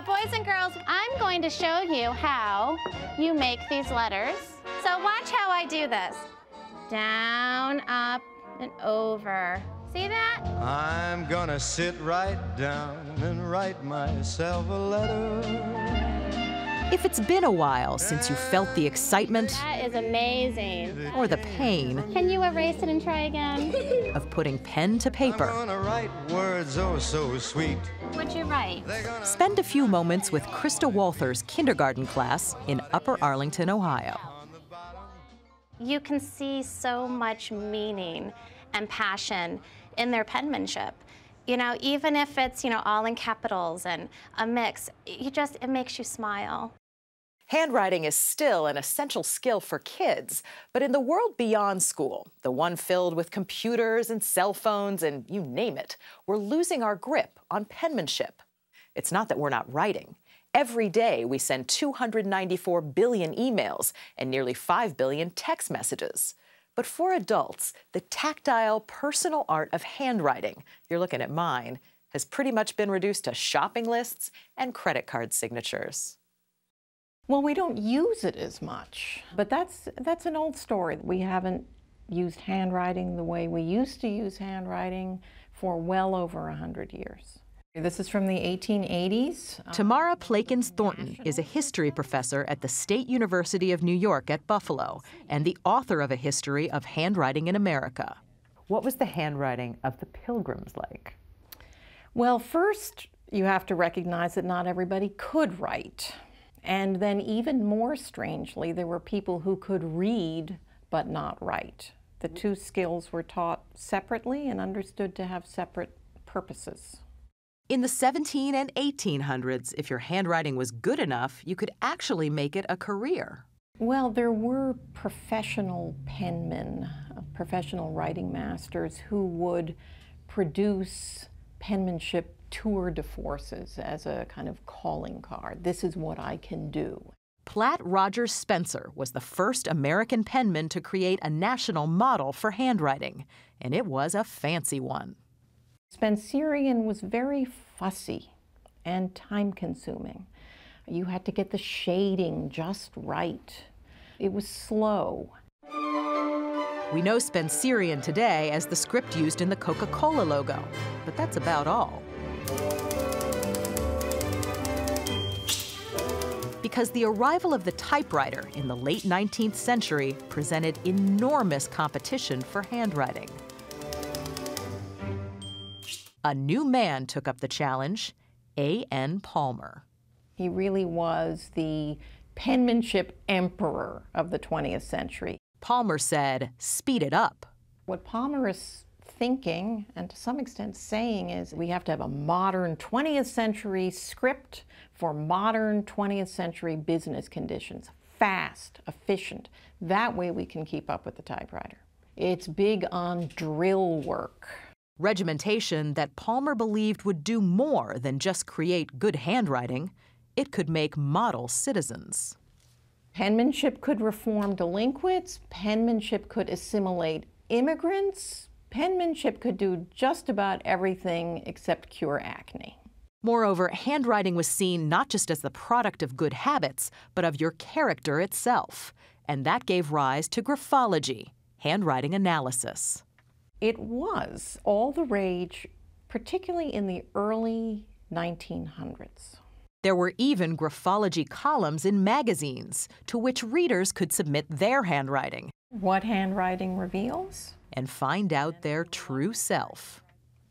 So boys and girls, I'm going to show you how you make these letters. So watch how I do this. Down, up, and over. See that? I'm gonna sit right down and write myself a letter. If it's been a while since you felt the excitement That is amazing. or the pain Can you erase it and try again? of putting pen to paper, I'm gonna write words oh so sweet. What'd you write? spend a few moments with Krista Walther's kindergarten class in Upper Arlington, Ohio. You can see so much meaning and passion in their penmanship. You know, even if it's, you know, all in capitals and a mix, you just, it makes you smile. Handwriting is still an essential skill for kids, but in the world beyond school, the one filled with computers and cell phones and you name it, we're losing our grip on penmanship. It's not that we're not writing. Every day we send 294 billion emails and nearly 5 billion text messages. But for adults, the tactile, personal art of handwriting, you're looking at mine, has pretty much been reduced to shopping lists and credit card signatures. Well, we don't use it as much, but that's that's an old story. We haven't used handwriting the way we used to use handwriting for well over a hundred years. This is from the 1880s. Um, Tamara Plakins Thornton is a history professor at the State University of New York at Buffalo and the author of a history of handwriting in America. What was the handwriting of the pilgrims like? Well, first you have to recognize that not everybody could write. And then even more strangely, there were people who could read but not write. The two skills were taught separately and understood to have separate purposes. In the 17 and 1800s, if your handwriting was good enough, you could actually make it a career. Well, there were professional penmen, uh, professional writing masters who would produce penmanship tour de forces as a kind of calling card. This is what I can do. Platt Rogers Spencer was the first American penman to create a national model for handwriting, and it was a fancy one. Spencerian was very fussy and time consuming. You had to get the shading just right. It was slow. We know Spencerian today as the script used in the Coca Cola logo, but that's about all. Because the arrival of the typewriter in the late 19th century presented enormous competition for handwriting. A new man took up the challenge A.N. Palmer. He really was the penmanship emperor of the 20th century. Palmer said, speed it up. What Palmer is thinking, and to some extent saying, is we have to have a modern 20th century script for modern 20th century business conditions. Fast, efficient. That way we can keep up with the typewriter. It's big on drill work. Regimentation that Palmer believed would do more than just create good handwriting, it could make model citizens. Penmanship could reform delinquents, penmanship could assimilate immigrants, penmanship could do just about everything except cure acne. Moreover, handwriting was seen not just as the product of good habits, but of your character itself. And that gave rise to graphology, handwriting analysis. It was all the rage, particularly in the early 1900s. There were even graphology columns in magazines to which readers could submit their handwriting What handwriting reveals? and find out their true self.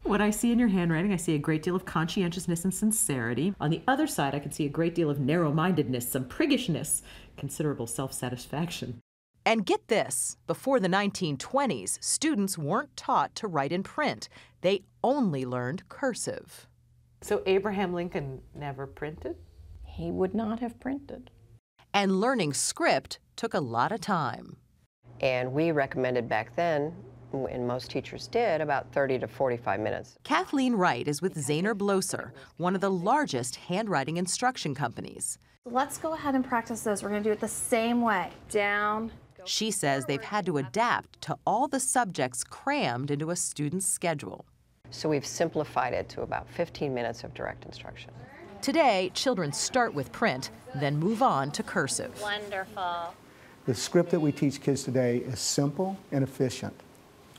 What I see in your handwriting, I see a great deal of conscientiousness and sincerity. On the other side, I can see a great deal of narrow mindedness, some priggishness, considerable self satisfaction. And get this before the 1920s, students weren't taught to write in print, they only learned cursive. So Abraham Lincoln never printed? He would not have printed. And learning script took a lot of time. And we recommended back then, and most teachers did, about 30 to 45 minutes. Kathleen Wright is with Zaner-Bloser, one of the largest handwriting instruction companies. Let's go ahead and practice those. We're going to do it the same way. Down. She says they've had to adapt to all the subjects crammed into a student's schedule. So we've simplified it to about 15 minutes of direct instruction. Today, children start with print, then move on to cursive. Wonderful. The script that we teach kids today is simple and efficient.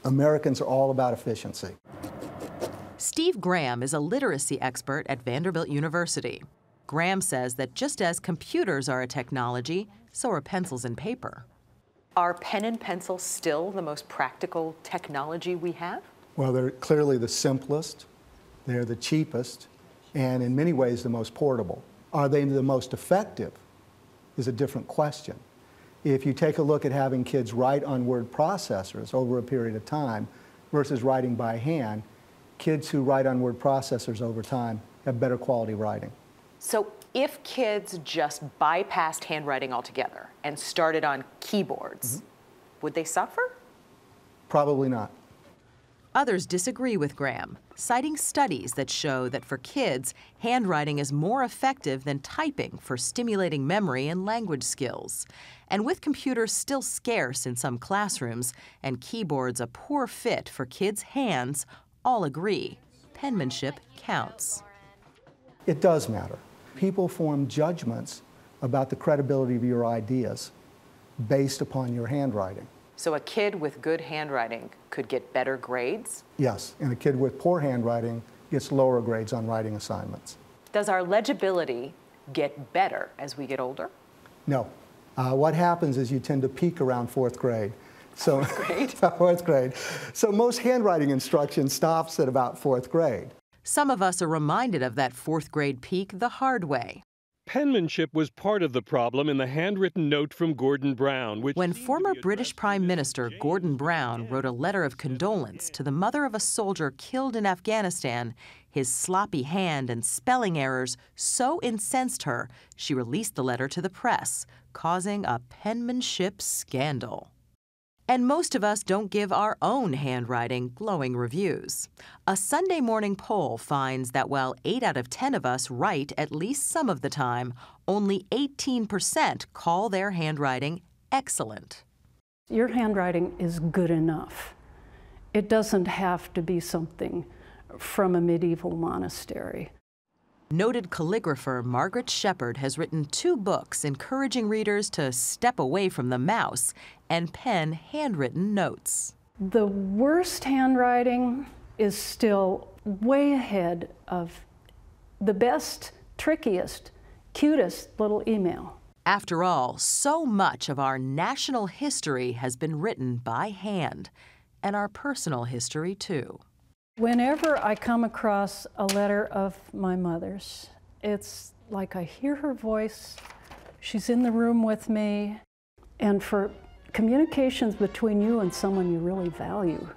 Americans are all about efficiency. Steve Graham is a literacy expert at Vanderbilt University. Graham says that just as computers are a technology, so are pencils and paper. Are pen and pencil still the most practical technology we have? Well, they're clearly the simplest, they're the cheapest, and in many ways the most portable. Are they the most effective? Is a different question. If you take a look at having kids write on word processors over a period of time versus writing by hand, kids who write on word processors over time have better quality writing. So if kids just bypassed handwriting altogether and started on keyboards, mm-hmm. would they suffer? Probably not. Others disagree with Graham, citing studies that show that for kids, handwriting is more effective than typing for stimulating memory and language skills. And with computers still scarce in some classrooms and keyboards a poor fit for kids' hands, all agree penmanship counts. It does matter. People form judgments about the credibility of your ideas based upon your handwriting. So a kid with good handwriting could get better grades? Yes, and a kid with poor handwriting gets lower grades on writing assignments. Does our legibility get better as we get older? No. Uh, what happens is you tend to peak around fourth grade. So, fourth grade? fourth grade. So most handwriting instruction stops at about fourth grade. Some of us are reminded of that fourth grade peak the hard way. Penmanship was part of the problem in the handwritten note from Gordon Brown. Which. When former British Prime Minister Gordon Brown wrote a letter of condolence to the mother of a soldier killed in Afghanistan, his sloppy hand and spelling errors so incensed her, she released the letter to the press, causing a penmanship scandal. And most of us don't give our own handwriting glowing reviews. A Sunday morning poll finds that while 8 out of 10 of us write at least some of the time, only 18% call their handwriting excellent. Your handwriting is good enough. It doesn't have to be something from a medieval monastery. Noted calligrapher Margaret Shepherd has written two books encouraging readers to step away from the mouse and pen handwritten notes. The worst handwriting is still way ahead of the best, trickiest, cutest little email. After all, so much of our national history has been written by hand, and our personal history too. Whenever I come across a letter of my mother's, it's like I hear her voice, she's in the room with me, and for communications between you and someone you really value,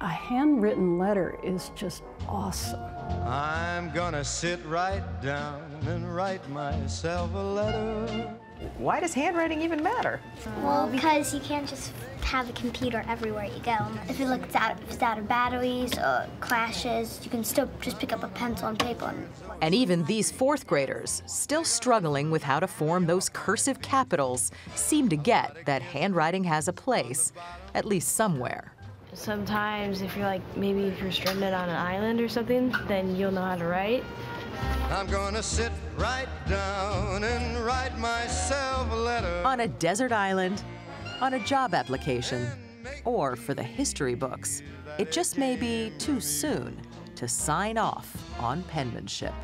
a handwritten letter is just awesome. I'm gonna sit right down and write myself a letter. Why does handwriting even matter? Well, because you can't just have a computer everywhere you go. If it looks out, if it's out of batteries or crashes, you can still just pick up a pencil and paper. And, and even these fourth graders, still struggling with how to form those cursive capitals, seem to get that handwriting has a place, at least somewhere. Sometimes, if you're like, maybe if you're stranded on an island or something, then you'll know how to write. I'm gonna sit right down and write myself a letter. On a desert island, on a job application, or for the history books. It just may be too soon to sign off on penmanship.